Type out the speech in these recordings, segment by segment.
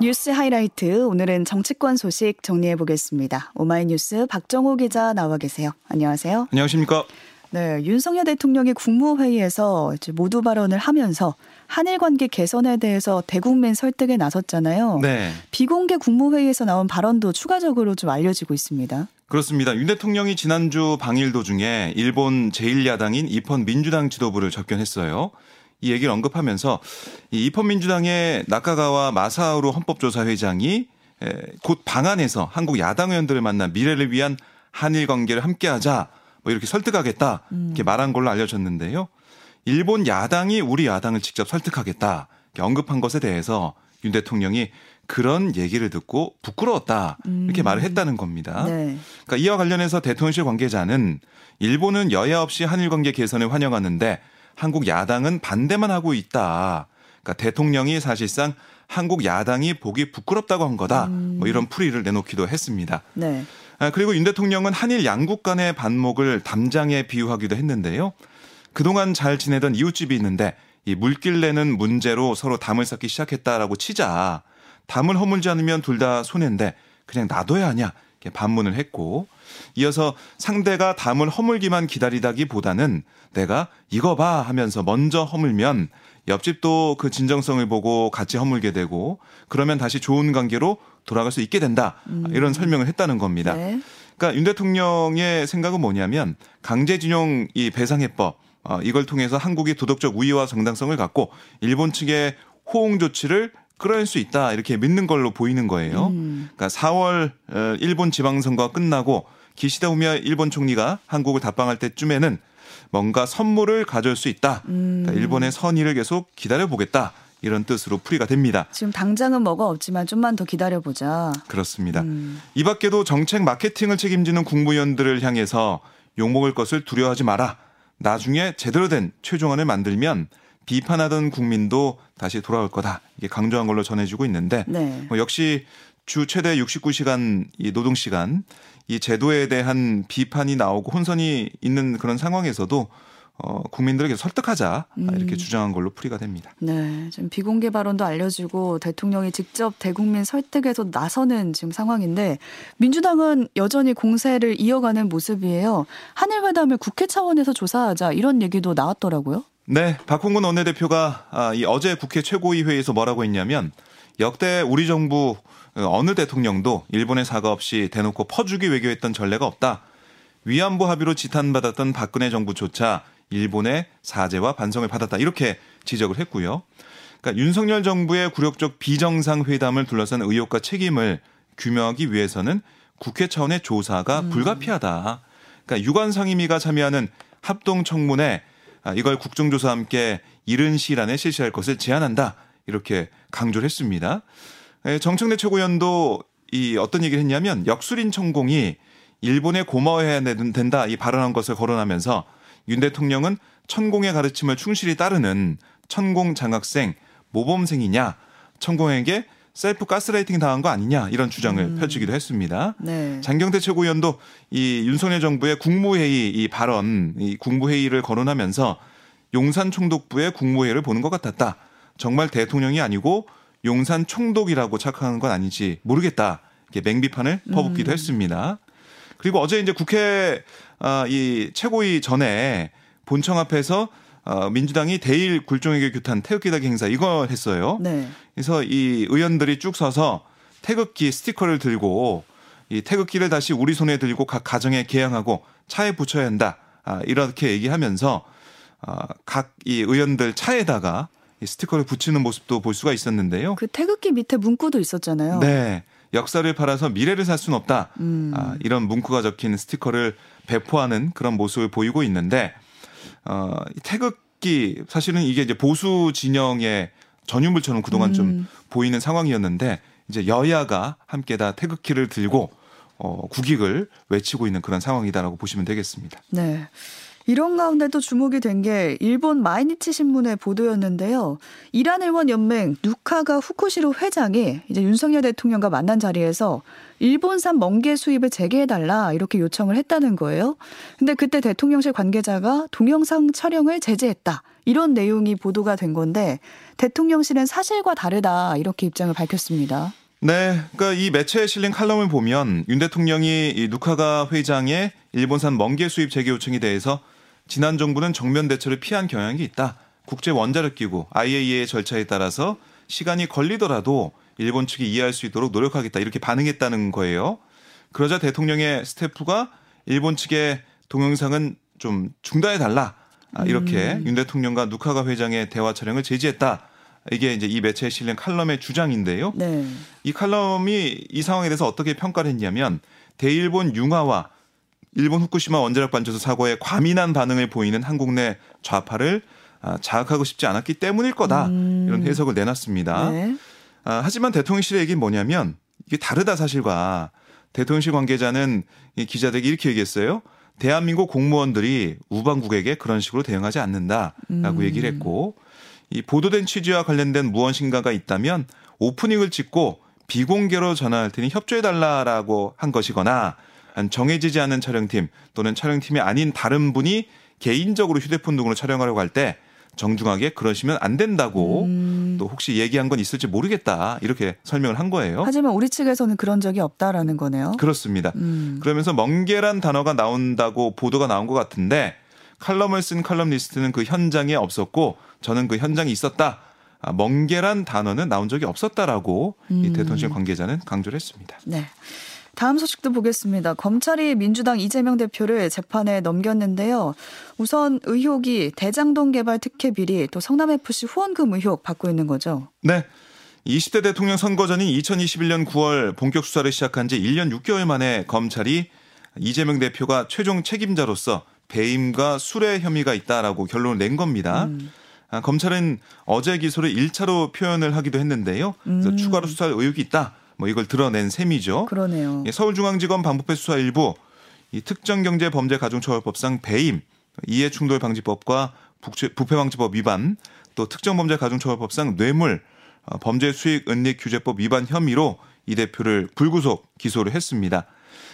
뉴스 하이라이트 오늘은 정치권 소식 정리해 보겠습니다. 오마이뉴스 박정호 기자 나와 계세요. 안녕하세요. 안녕하십니까? 네, 윤석열 대통령이 국무회의에서 모두 발언을 하면서 한일 관계 개선에 대해서 대국민 설득에 나섰잖아요. 네. 비공개 국무회의에서 나온 발언도 추가적으로 좀 알려지고 있습니다. 그렇습니다. 윤 대통령이 지난주 방일 도중에 일본 제1야당인 입헌 민주당 지도부를 접견했어요. 이 얘기를 언급하면서 이 입헌 민주당의 나카가와 마사우루 헌법조사 회장이 곧 방안에서 한국 야당 의원들을 만나 미래를 위한 한일 관계를 함께하자 뭐 이렇게 설득하겠다 이렇게 말한 걸로 알려졌는데요. 일본 야당이 우리 야당을 직접 설득하겠다 이렇게 언급한 것에 대해서 윤 대통령이 그런 얘기를 듣고 부끄러웠다 이렇게 음. 말을 했다는 겁니다. 네. 그러니까 이와 관련해서 대통령실 관계자는 일본은 여야 없이 한일 관계 개선을 환영하는데 한국 야당은 반대만 하고 있다. 그러니까 대통령이 사실상 한국 야당이 보기 부끄럽다고 한 거다. 음. 뭐 이런 풀이를 내놓기도 했습니다. 네. 아, 그리고 윤 대통령은 한일 양국 간의 반목을 담장에 비유하기도 했는데요. 그동안 잘 지내던 이웃집이 있는데 이 물길 내는 문제로 서로 담을 쌓기 시작했다라고 치자 담을 허물지 않으면 둘 다 손해인데 그냥 놔둬야 하냐 이렇게 반문을 했고 이어서 상대가 담을 허물기만 기다리다기보다는 내가 이거 봐 하면서 먼저 허물면 옆집도 그 진정성을 보고 같이 허물게 되고 그러면 다시 좋은 관계로 돌아갈 수 있게 된다. 음. 이런 설명을 했다는 겁니다. 네. 그러니까 윤 대통령의 생각은 뭐냐면 강제징용 이 배상해법 어, 이걸 통해서 한국이 도덕적 우위와 정당성을 갖고 일본 측의 호응 조치를 끌어낼 수 있다 이렇게 믿는 걸로 보이는 거예요. 음. 그러니까 4월 어, 일본 지방선거가 끝나고 기시다 우미야 일본 총리가 한국을 답방할 때쯤에는 뭔가 선물을 가져올 수 있다. 음. 그러니까 일본의 선의를 계속 기다려 보겠다. 이런 뜻으로 풀이가 됩니다. 지금 당장은 뭐가 없지만 좀만 더 기다려보자. 그렇습니다. 음. 이 밖에도 정책 마케팅을 책임지는 국무위원들을 향해서 욕먹을 것을 두려워하지 마라. 나중에 제대로 된 최종안을 만들면 비판하던 국민도 다시 돌아올 거다. 이게 강조한 걸로 전해지고 있는데 네. 뭐 역시 주 최대 69시간 이 노동 시간 이 제도에 대한 비판이 나오고 혼선이 있는 그런 상황에서도 어, 국민들에게 설득하자 음. 이렇게 주장한 걸로 풀이가 됩니다. 네, 지금 비공개 발언도 알려지고 대통령이 직접 대국민 설득에서 나서는 지금 상황인데 민주당은 여전히 공세를 이어가는 모습이에요. 한일 회담을 국회 차원에서 조사하자 이런 얘기도 나왔더라고요. 네, 박홍근 원내대표가 아, 이 어제 국회 최고위 회의에서 뭐라고 했냐면 역대 우리 정부 어느 대통령도 일본의 사과 없이 대놓고 퍼주기 외교했던 전례가 없다. 위안부 합의로 지탄받았던 박근혜 정부조차 일본의 사죄와 반성을 받았다. 이렇게 지적을 했고요. 그러니까 윤석열 정부의 굴욕적 비정상 회담을 둘러싼 의혹과 책임을 규명하기 위해서는 국회 차원의 조사가 음. 불가피하다. 그러니까 유관 상임위가 참여하는 합동 청문회 아, 이걸 국정조사와 함께 이른 시일 안에 실시할 것을 제안한다. 이렇게 강조를 했습니다. 예, 정청래 최고위원도 이 어떤 얘기를 했냐면 역술인 천공이 일본에 고마워해야 된다 이 발언한 것을 거론하면서 윤 대통령은 천공의 가르침을 충실히 따르는 천공 장학생 모범생이냐 천공에게 셀프 가스라이팅 당한 거 아니냐 이런 주장을 음. 펼치기도 했습니다. 네. 장경태 최고위원도 이 윤석열 정부의 국무회의 이 발언, 이 국무회의를 거론하면서 용산 총독부의 국무회의를 보는 것 같았다. 정말 대통령이 아니고 용산 총독이라고 착각하는 건 아니지 모르겠다. 이렇게 맹비판을 퍼붓기도 음. 했습니다. 그리고 어제 이제 국회 아, 이 최고위 전에 본청 앞에서 어, 민주당이 대일 굴종에게 규탄 태극기 달기 행사 이거 했어요. 네. 그래서 이 의원들이 쭉 서서 태극기 스티커를 들고 이 태극기를 다시 우리 손에 들고 각 가정에 개양하고 차에 붙여야 한다. 아, 이렇게 얘기하면서 아, 각 이 의원들 차에다가 이 스티커를 붙이는 모습도 볼 수가 있었는데요. 그 태극기 밑에 문구도 있었잖아요. 네. 역사를 팔아서 미래를 살 수는 없다. 음. 아, 이런 문구가 적힌 스티커를 배포하는 그런 모습을 보이고 있는데 어, 태극기 사실은 이게 이제 보수 진영의 전유물처럼 그동안 음. 좀 보이는 상황이었는데 이제 여야가 함께 다 태극기를 들고 어, 국익을 외치고 있는 그런 상황이다라고 보시면 되겠습니다. 네. 이런 가운데 또 주목이 된 게 일본 마이니치 신문의 보도였는데요. 이란 의원 연맹 누카가 후쿠시로 회장이 이제 윤석열 대통령과 만난 자리에서 일본산 멍게 수입을 재개해달라 이렇게 요청을 했다는 거예요. 근데 그때 대통령실 관계자가 동영상 촬영을 제재했다. 이런 내용이 보도가 된 건데 대통령실은 사실과 다르다 이렇게 입장을 밝혔습니다. 네, 그러니까 이 매체에 실린 칼럼을 보면 윤 대통령이 이 누카가 회장의 일본산 멍게 수입 재개 요청에 대해서 지난 정부는 정면 대처를 피한 경향이 있다. 국제 원자력 기구 IAEA 절차에 따라서 시간이 걸리더라도 일본 측이 이해할 수 있도록 노력하겠다 이렇게 반응했다는 거예요. 그러자 대통령의 스태프가 일본 측의 동영상은 좀 중단해 달라 이렇게 음. 윤 대통령과 누카가 회장의 대화 촬영을 제지했다. 이게 이제 이 매체에 실린 칼럼의 주장인데요. 네. 이 칼럼이 이 상황에 대해서 어떻게 평가를 했냐면 대일본 융화와 일본 후쿠시마 원자력 발전소 사고에 과민한 반응을 보이는 한국 내 좌파를 아, 자극하고 싶지 않았기 때문일 거다 음. 이런 해석을 내놨습니다. 네. 아, 하지만 대통령실의 얘기는 뭐냐면 이게 다르다 사실과 대통령실 관계자는 기자들에게 이렇게 얘기했어요. 대한민국 공무원들이 우방국에게 그런 식으로 대응하지 않는다라고 음. 얘기를 했고 이 보도된 취지와 관련된 무언신가가 있다면 오프닝을 찍고 비공개로 전화할 테니 협조해 달라라고 한 것이거나 정해지지 않은 촬영팀 또는 촬영팀이 아닌 다른 분이 개인적으로 휴대폰 등으로 촬영하려고 할 때 정중하게 그러시면 안 된다고 음. 또 혹시 얘기한 건 있을지 모르겠다 이렇게 설명을 한 거예요. 하지만 우리 측에서는 그런 적이 없다라는 거네요. 그렇습니다. 음. 그러면서 멍게란 단어가 나온다고 보도가 나온 것 같은데 칼럼을 쓴 칼럼리스트는 그 현장에 없었고 저는 그 현장에 있었다. 아, 멍게란 단어는 나온 적이 없었다라고 음. 이 대통령 관계자는 강조를 했습니다. 네. 다음 소식도 보겠습니다. 검찰이 민주당 이재명 대표를 재판에 넘겼는데요. 우선 의혹이 대장동 개발 특혜 비리 또 성남FC 후원금 의혹 받고 있는 거죠. 네. 20대 대통령 선거 전인 2021년 9월 본격 수사를 시작한 지 1년 6개월 만에 검찰이 이재명 대표가 최종 책임자로서 배임과 수뢰 혐의가 있다라고 결론을 낸 겁니다. 음. 아, 검찰은 어제 기소를 1차로 표현을 하기도 했는데요. 그래서 음. 추가로 수사할 의혹이 있다. 뭐 이걸 드러낸 셈이죠. 그러네요. 예, 서울중앙지검 반부패 수사 일부 이 특정경제범죄가중처벌법상 배임, 이해충돌방지법과 부패방지법 위반, 또 특정범죄가중처벌법상 뇌물, 어, 범죄 수익 은닉 규제법 위반 혐의로 이 대표를 불구속 기소를 했습니다.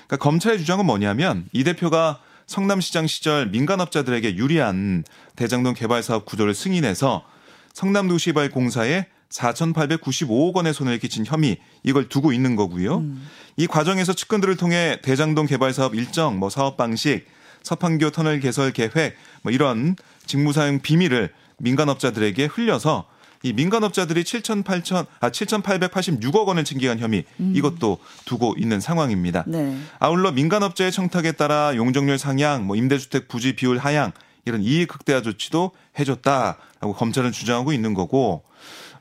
그러니까 검찰의 주장은 뭐냐면 이 대표가 성남시장 시절 민간업자들에게 유리한 대장동 개발 사업 구조를 승인해서 성남도시개발공사에 4,895억 원의 손해를 끼친 혐의 이걸 두고 있는 거고요. 음. 이 과정에서 측근들을 통해 대장동 개발 사업 일정, 뭐 사업 방식, 서판교 터널 개설 계획 뭐 이런 직무사용 비밀을 민간업자들에게 흘려서 이 민간업자들이 7천 8천 아 7,886억 원을 챙겨간 혐의 음. 이것도 두고 있는 상황입니다. 네. 아울러 민간업자의 청탁에 따라 용적률 상향, 뭐 임대주택 부지 비율 하향 이런 이익 극대화 조치도 해줬다라고 검찰은 주장하고 있는 거고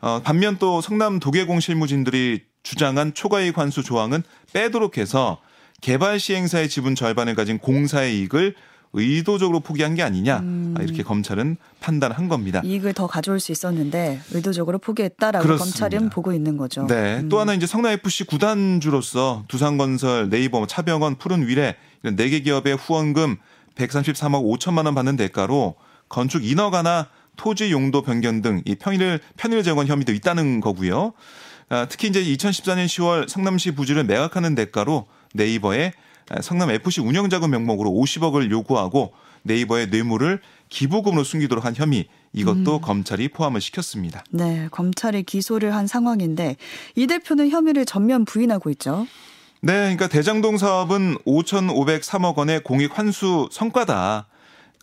어, 반면 또 성남 도계공 실무진들이 주장한 초과이익 환수 조항은 빼도록 해서 개발 시행사의 지분 절반을 가진 공사의 이익을 의도적으로 포기한 게 아니냐 음. 이렇게 검찰은 판단한 겁니다. 이익을 더 가져올 수 있었는데 의도적으로 포기했다라고 그렇습니다. 검찰은 보고 있는 거죠. 네. 음. 또 하나 이제 성남 FC 구단주로서 두산건설, 네이버, 차병원, 푸른 위례 이런 네개 기업의 후원금 133억 5천만 원 받는 대가로 건축 인허가나 토지 용도 변경 등 이 편의를 편의를 제공한 혐의도 있다는 거고요. 아, 특히 이제 2014년 10월 성남시 부지를 매각하는 대가로 네이버에 성남 FC 운영자금 명목으로 50억을 요구하고 네이버의 뇌물을 기부금으로 숨기도록 한 혐의 이것도 음. 검찰이 포함을 시켰습니다. 네, 검찰이 기소를 한 상황인데 이 대표는 혐의를 전면 부인하고 있죠. 네, 그러니까 대장동 사업은 5,503억 원의 공익 환수 성과다.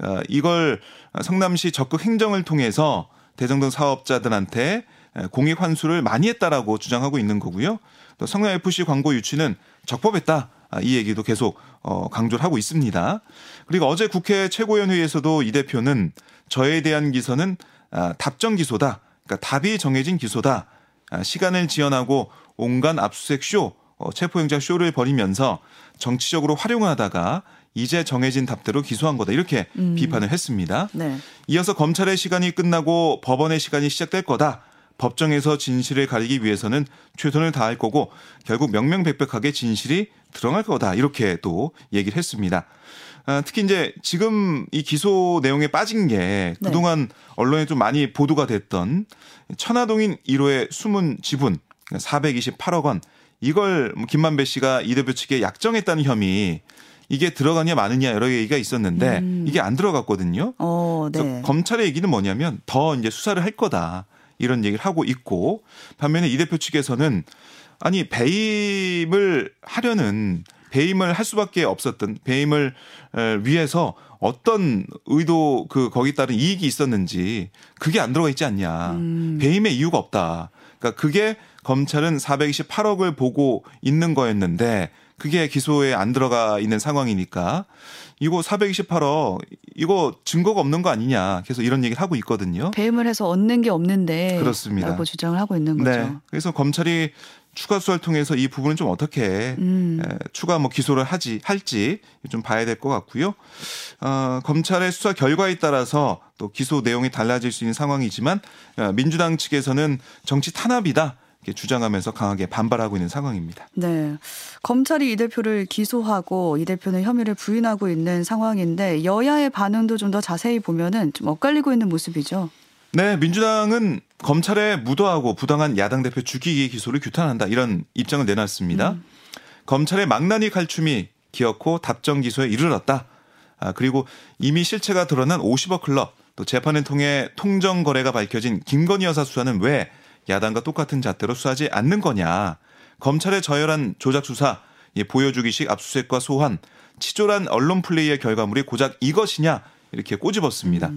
어, 이걸 성남시 적극 행정을 통해서 대장동 사업자들한테 공익 환수를 많이 했다라고 주장하고 있는 거고요. 또 성남 FC 광고 유치는 적법했다. 아, 이 얘기도 계속 어, 강조를 하고 있습니다. 그리고 어제 국회 최고위원회에서도 이 대표는 저에 대한 기소는 아, 답정 기소다. 그러니까 답이 정해진 기소다. 아, 시간을 지연하고 온갖 압수색 쇼, 어, 체포영장 쇼를 벌이면서 정치적으로 활용하다가 이제 정해진 답대로 기소한 거다 이렇게 음. 비판을 했습니다. 네. 이어서 검찰의 시간이 끝나고 법원의 시간이 시작될 거다. 법정에서 진실을 가리기 위해서는 최선을 다할 거고 결국 명명백백하게 진실이 드러날 거다 이렇게 또 얘기를 했습니다. 아, 특히 이제 지금 이 기소 내용에 빠진 게 네. 그동안 언론에 좀 많이 보도가 됐던 천화동인 1호의 숨은 지분 428억 원 이걸 뭐 김만배 씨가 이 대표 측에 약정했다는 혐의 이게 들어가냐 마느냐 여러 얘기가 있었는데 음. 이게 안 들어갔거든요. 어, 그래서 네. 검찰의 얘기는 뭐냐면 더 이제 수사를 할 거다 이런 얘기를 하고 있고 반면에 이 대표 측에서는 아니 배임을 하려는 배임을 할 수밖에 없었던 배임을 에, 위해서 어떤 의도 그 거기 따른 이익이 있었는지 그게 안 들어가 있지 않냐 음. 배임의 이유가 없다. 그러니까 그게 검찰은 428억을 보고 있는 거였는데 그게 기소에 안 들어가 있는 상황이니까 이거 428억 이거 증거가 없는 거 아니냐. 계속 이런 얘기를 하고 있거든요. 배임을 해서 얻는 게 없는데 그렇습니다. 라고 주장을 하고 있는 거죠. 네. 그래서 검찰이 추가 수사를 통해서 이 부분은 좀 어떻게 음. 에, 추가 뭐 기소를 하지 할지 좀 봐야 될 것 같고요. 어, 검찰의 수사 결과에 따라서 또 기소 내용이 달라질 수 있는 상황이지만 어, 민주당 측에서는 정치 탄압이다 주장하면서 강하게 반발하고 있는 상황입니다. 네. 검찰이 이 대표를 기소하고 이 대표는 혐의를 부인하고 있는 상황인데 여야의 반응도 좀 더 자세히 보면은 좀 엇갈리고 있는 모습이죠. 네, 민주당은 검찰에 무도하고 부당한 야당 대표 죽이기 기소를 규탄한다 이런 입장을 내놨습니다. 검찰의 망나니 칼춤이 기어코 답정 기소에 이르렀다. 아, 그리고 이미 실체가 드러난 50억 클럽 또 재판을 통해 통정 거래가 밝혀진 김건희 여사 수사는 왜 야당과 똑같은 잣대로 수사하지 않는 거냐. 검찰의 저열한 조작 수사, 이 보여주기식 압수수색과 소환, 치졸한 언론 플레이의 결과물이 고작 이것이냐 이렇게 꼬집었습니다.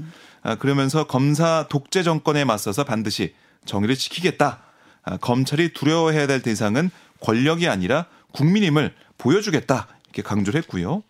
아, 그러면서 검사 독재 정권에 맞서서 반드시 정의를 지키겠다. 아, 검찰이 두려워해야 될 대상은 권력이 아니라 국민임을 보여주겠다. 이렇게 강조를 했고요.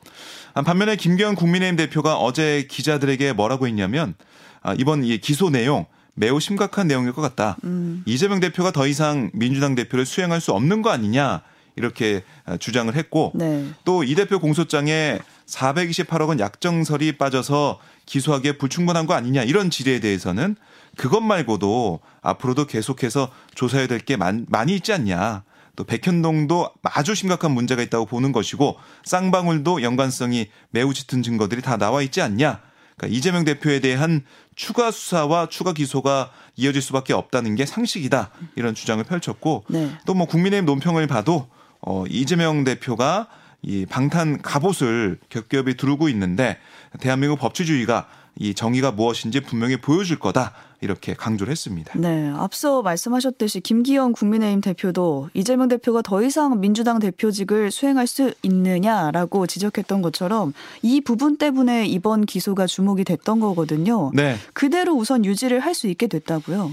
아, 반면에 김기현 국민의힘 대표가 어제 기자들에게 뭐라고 했냐면 아, 이번 이 기소 내용 매우 심각한 내용일 것 같다. 음. 이재명 대표가 더 이상 민주당 대표를 수행할 수 없는 거 아니냐 이렇게 아, 주장을 했고 네. 또이 대표 공소장에 428억 원 약정설이 빠져서 기소하기에 불충분한 거 아니냐 이런 질의에 대해서는 그것 말고도 앞으로도 계속해서 조사해야 될 게 많이 있지 않냐. 또 백현동도 아주 심각한 문제가 있다고 보는 것이고 쌍방울도 연관성이 매우 짙은 증거들이 다 나와 있지 않냐. 그러니까 이재명 대표에 대한 추가 수사와 추가 기소가 이어질 수밖에 없다는 게 상식이다. 이런 주장을 펼쳤고 네. 또뭐 국민의힘 논평을 봐도 어 이재명 대표가 이 방탄 갑옷을 겹겹이 두르고 있는데 대한민국 법치주의가 이 정의가 무엇인지 분명히 보여줄 거다 이렇게 강조를 했습니다. 네, 앞서 말씀하셨듯이 김기현 국민의힘 대표도 이재명 대표가 더 이상 민주당 대표직을 수행할 수 있느냐라고 지적했던 것처럼 이 부분 때문에 이번 기소가 주목이 됐던 거거든요. 네. 그대로 우선 유지를 할 수 있게 됐다고요.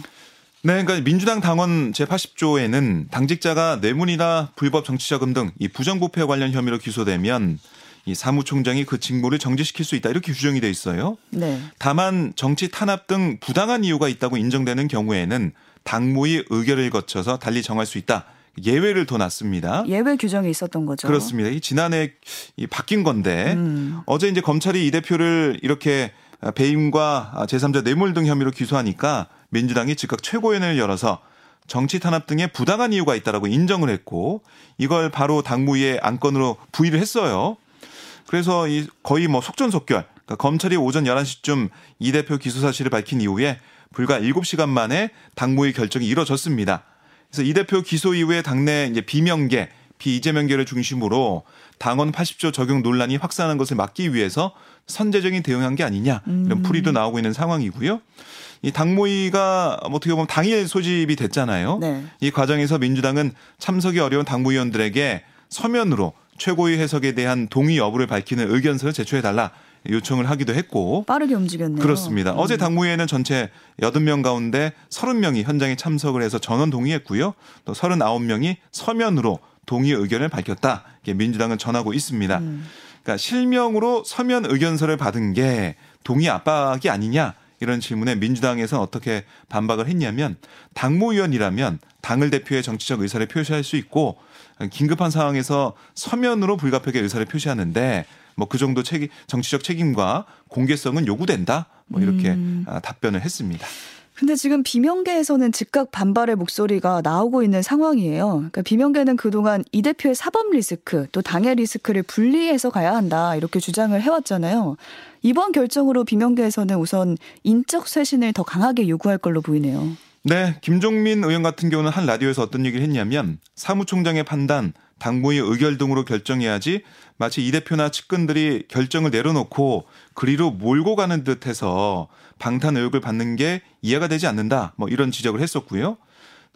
네, 그러니까 민주당 당원 제80조에는 당직자가 뇌물이나 불법 정치자금 등 이 부정부패 관련 혐의로 기소되면 이 사무총장이 그 직무를 정지시킬 수 있다 이렇게 규정이 돼 있어요. 네. 다만 정치 탄압 등 부당한 이유가 있다고 인정되는 경우에는 당무의 의결을 거쳐서 달리 정할 수 있다. 예외를 더 놨습니다. 예외 규정이 있었던 거죠. 그렇습니다. 이 지난해 이 바뀐 건데 음. 어제 이제 검찰이 이 대표를 이렇게 배임과 제3자 뇌물 등 혐의로 기소하니까 민주당이 즉각 최고위원회를 열어서 정치 탄압 등의 부당한 이유가 있다라고 인정을 했고 이걸 바로 당무위의 안건으로 부의를 했어요. 그래서 이 거의 뭐 속전속결. 그러니까 검찰이 오전 11시쯤 이 대표 기소 사실을 밝힌 이후에 불과 7시간 만에 당무위 결정이 이뤄졌습니다. 그래서 이 대표 기소 이후에 당내 이제 비명계, 비이재명계를 중심으로 당원 80조 적용 논란이 확산하는 것을 막기 위해서 선제적인 대응한 게 아니냐 이런 풀이도 나오고 있는 상황이고요. 이 당무위가 어떻게 보면 당일 소집이 됐잖아요. 네. 이 과정에서 민주당은 참석이 어려운 당무위원들에게 서면으로 최고위 해석에 대한 동의 여부를 밝히는 의견서를 제출해달라 요청을 하기도 했고 빠르게 움직였네요. 그렇습니다. 음. 어제 당무회에는 전체 80명 가운데 30명이 현장에 참석을 해서 전원 동의했고요. 또 39명이 서면으로 동의 의견을 밝혔다. 이게 민주당은 전하고 있습니다. 음. 그러니까 실명으로 서면 의견서를 받은 게 동의 압박이 아니냐 이런 질문에 민주당에서 어떻게 반박을 했냐면 당무위원이라면 당을 대표해 정치적 의사를 표시할 수 있고 긴급한 상황에서 서면으로 불가피하게 의사를 표시하는데 뭐 그 정도 책임, 정치적 책임과 공개성은 요구된다. 뭐 이렇게 음. 아, 답변을 했습니다. 근데 지금 비명계에서는 즉각 반발의 목소리가 나오고 있는 상황이에요. 그러니까 비명계는 그동안 이 대표의 사법 리스크 또 당의 리스크를 분리해서 가야 한다 이렇게 주장을 해왔잖아요. 이번 결정으로 비명계에서는 우선 인적 쇄신을 더 강하게 요구할 걸로 보이네요. 네, 김종민 의원 같은 경우는 한 라디오에서 어떤 얘기를 했냐면 사무총장의 판단, 당무의 의결 등으로 결정해야지 마치 이 대표나 측근들이 결정을 내려놓고 그리로 몰고 가는 듯해서 방탄 의혹을 받는 게 이해가 되지 않는다. 뭐 이런 지적을 했었고요.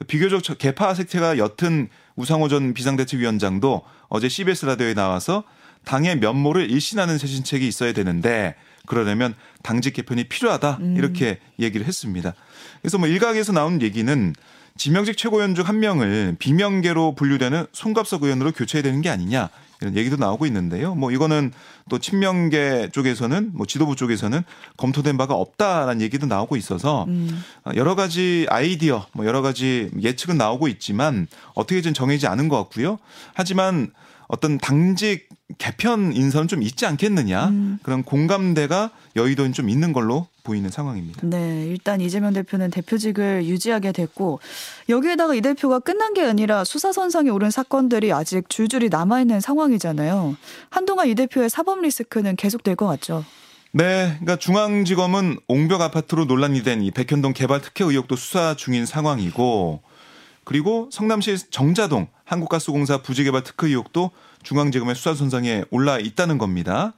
비교적 개파 색채가 옅은 우상호 전 비상대책위원장도 어제 CBS 라디오에 나와서 당의 면모를 일신하는 쇄신책이 있어야 되는데 그러려면 당직 개편이 필요하다 이렇게 얘기를 했습니다. 그래서 뭐 일각에서 나온 얘기는 지명직 최고위원 중 한 명을 비명계로 분류되는 송갑석 의원으로 교체해야 되는 게 아니냐 이런 얘기도 나오고 있는데요. 뭐 이거는 또 친명계 쪽에서는 뭐 지도부 쪽에서는 검토된 바가 없다라는 얘기도 나오고 있어서 음. 여러 가지 아이디어, 뭐 여러 가지 예측은 나오고 있지만 어떻게 든 정해지지 않은 것 같고요. 하지만 어떤 당직 개편 인선은 좀 있지 않겠느냐 음. 그런 공감대가 여의도는 좀 있는 걸로 보이는 상황입니다. 네, 일단 이재명 대표는 대표직을 유지하게 됐고 여기에다가 이 대표가 끝난 게 아니라 수사선상에 오른 사건들이 아직 줄줄이 남아 있는 상황이잖아요. 한동안 이 대표의 사법 리스크는 계속될 것 같죠. 네, 그러니까 중앙지검은 옹벽 아파트로 논란이 된 이 백현동 개발 특혜 의혹도 수사 중인 상황이고 그리고 성남시 정자동 한국가스공사 부지개발 특혜 의혹도 중앙지검의 수사 선상에 올라 있다는 겁니다.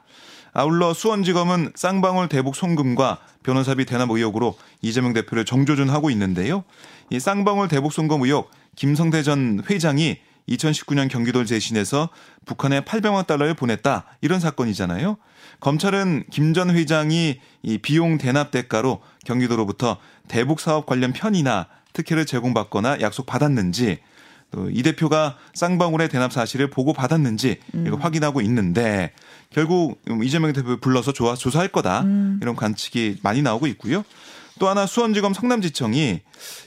아울러 수원지검은 쌍방울 대북 송금과 변호사비 대납 의혹으로 이재명 대표를 정조준하고 있는데요. 이 쌍방울 대북 송금 의혹 김성대 전 회장이 2019년 경기도를 대신해서 북한에 800만 달러를 보냈다 이런 사건이잖아요. 검찰은 김 전 회장이 이 비용 대납 대가로 경기도로부터 대북 사업 관련 편이나 특혜를 제공받거나 약속 받았는지 또이 대표가 쌍방울의 대납 사실을 보고 받았는지 이거 확인하고 있는데 결국 이재명 대표 불러서 조사, 조사할 거다 이런 관측이 많이 나오고 있고요. 또 하나 수원지검 성남지청이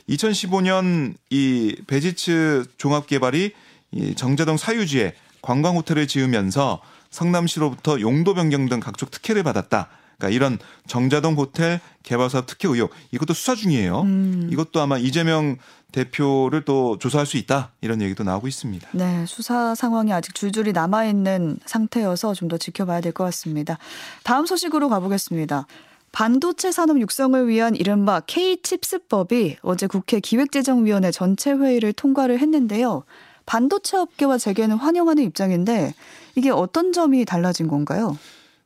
2015년 이 베지츠 종합개발이 이 정자동 사유지에 관광호텔을 지으면서 성남시로부터 용도 변경 등 각종 특혜를 받았다. 그러니까 이런 정자동 호텔 개발 사업 특혜 의혹 이것도 수사 중이에요. 음. 이것도 아마 이재명 대표를 또 조사할 수 있다 이런 얘기도 나오고 있습니다. 네, 수사 상황이 아직 줄줄이 남아 있는 상태여서 좀 더 지켜봐야 될 것 같습니다. 다음 소식으로 가보겠습니다. 반도체 산업 육성을 위한 이른바 K칩스법이 어제 국회 기획재정위원회 전체 회의를 통과를 했는데요. 반도체 업계와 재계는 환영하는 입장인데 이게 어떤 점이 달라진 건가요?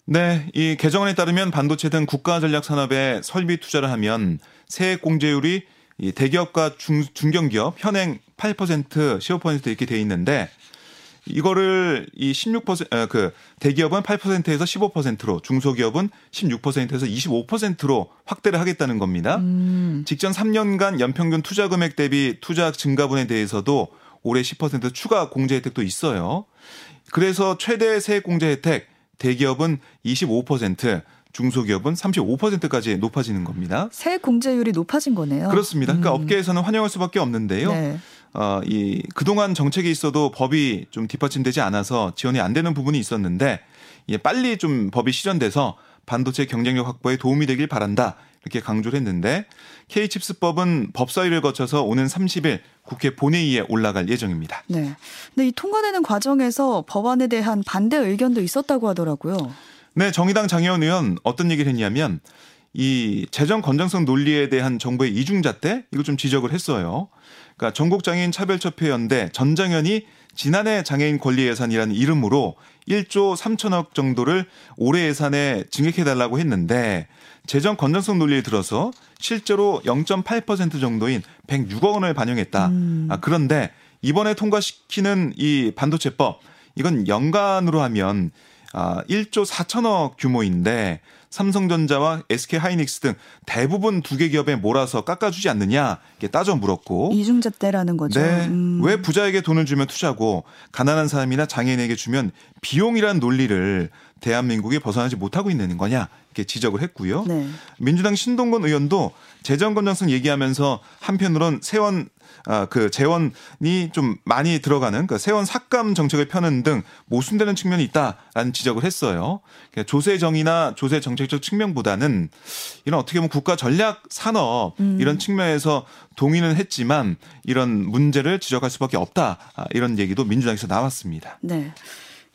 네, 이 개정안에 따르면 반도체 등 국가 전략 산업에 설비 투자를 하면 세액 공제율이 이 대기업과 중, 중견기업 현행 8% 15% 이렇게 돼 있는데 이거를 이 16%그 대기업은 8%에서 15%로 중소기업은 16%에서 25%로 확대를 하겠다는 겁니다. 음, 직전 3년간 연평균 투자 금액 대비 투자 증가분에 대해서도 올해 10% 추가 공제 혜택도 있어요. 그래서 최대 세액 공제 혜택 대기업은 25%, 중소기업은 35%까지 높아지는 겁니다. 세액 공제율이 높아진 거네요. 그렇습니다. 그러니까 음. 업계에서는 환영할 수밖에 없는데요. 네. 어, 이 그동안 정책이 있어도 법이 좀 뒷받침되지 않아서 지원이 안 되는 부분이 있었는데 예, 빨리 좀 법이 실현돼서 반도체 경쟁력 확보에 도움이 되길 바란다. 이렇게 강조를 했는데 K칩스법은 법사위를 거쳐서 오는 30일 국회 본회의에 올라갈 예정입니다. 네. 근데 이 통과되는 과정에서 법안에 대한 반대 의견도 있었다고 하더라고요. 네, 정의당 장혜원 의원 어떤 얘기를 했냐면 이 재정 건전성 논리에 대한 정부의 이중잣대 이거 좀 지적을 했어요. 그러니까 전국 장애인 차별협회연대 전장현이 지난해 장애인 권리 예산이라는 이름으로 1조 3천억 정도를 올해 예산에 증액해 달라고 했는데 재정 건전성 논리에 들어서 실제로 0.8% 정도인 106억 원을 반영했다. 음. 아, 그런데 이번에 통과시키는 이 반도체법 이건 연간으로 하면 아, 1조 4천억 규모인데 삼성전자와 SK 하이닉스 등 대부분 두 개 기업에 몰아서 깎아주지 않느냐 이렇게 따져 물었고 이중잣대라는 거죠. 네. 음. 왜 부자에게 돈을 주면 투자고 가난한 사람이나 장애인에게 주면 비용이란 논리를 대한민국이 벗어나지 못하고 있는 거냐 이렇게 지적을 했고요. 네. 민주당 신동건 의원도 재정 건전성 얘기하면서 한편으론 세원 아, 그 재원이 좀 많이 들어가는 그 세원 삭감 정책을 펴는 등 모순되는 측면이 있다라는 지적을 했어요. 그러니까 조세 정의나 조세 정책적 측면보다는 이런 어떻게 보면 국가 전략 산업 음. 이런 측면에서 동의는 했지만 이런 문제를 지적할 수밖에 없다 아, 이런 얘기도 민주당에서 나왔습니다. 네.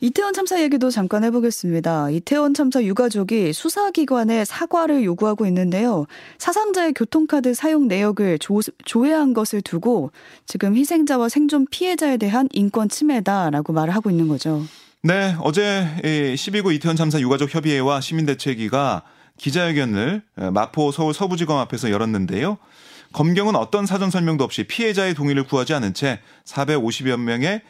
이태원 참사 얘기도 잠깐 해보겠습니다. 이태원 참사 유가족이 수사기관에 사과를 요구하고 있는데요. 사상자의 교통카드 사용 내역을 조, 조회한 것을 두고 지금 희생자와 생존 피해자에 대한 인권 침해다라고 말을 하고 있는 거죠. 네, 어제 12구 이태원 참사 유가족 협의회와 시민대책위가 기자회견을 마포 서울 서부지검 앞에서 열었는데요. 검경은 어떤 사전 설명도 없이 피해자의 동의를 구하지 않은 채 450여 명의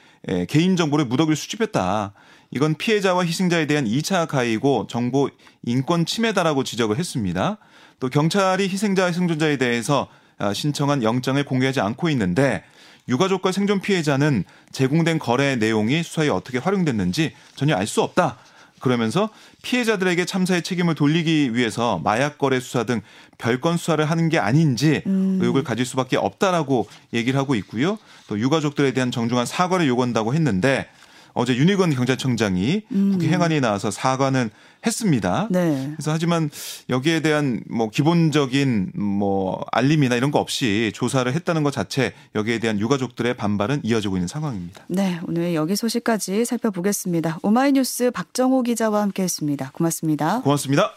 개인정보를 무더기를 수집했다. 이건 피해자와 희생자에 대한 2차 가해이고 정보 인권 침해다라고 지적을 했습니다. 또 경찰이 희생자와 생존자에 대해서 신청한 영장을 공개하지 않고 있는데 유가족과 생존 피해자는 제공된 거래 내용이 수사에 어떻게 활용됐는지 전혀 알 수 없다. 그러면서 피해자들에게 참사의 책임을 돌리기 위해서 마약 거래 수사 등 별건 수사를 하는 게 아닌지 음. 의혹을 가질 수밖에 없다라고 얘기를 하고 있고요. 또 유가족들에 대한 정중한 사과를 요구한다고 했는데 어제 윤희건 경찰청장이 음. 국회 행안위에 나와서 사과는 했습니다. 네. 그래서 하지만 여기에 대한 뭐 기본적인 뭐 알림이나 이런 거 없이 조사를 했다는 것 자체 여기에 대한 유가족들의 반발은 이어지고 있는 상황입니다. 네. 오늘 여기 소식까지 살펴보겠습니다. 오마이뉴스 박정호 기자와 함께 했습니다. 고맙습니다. 고맙습니다.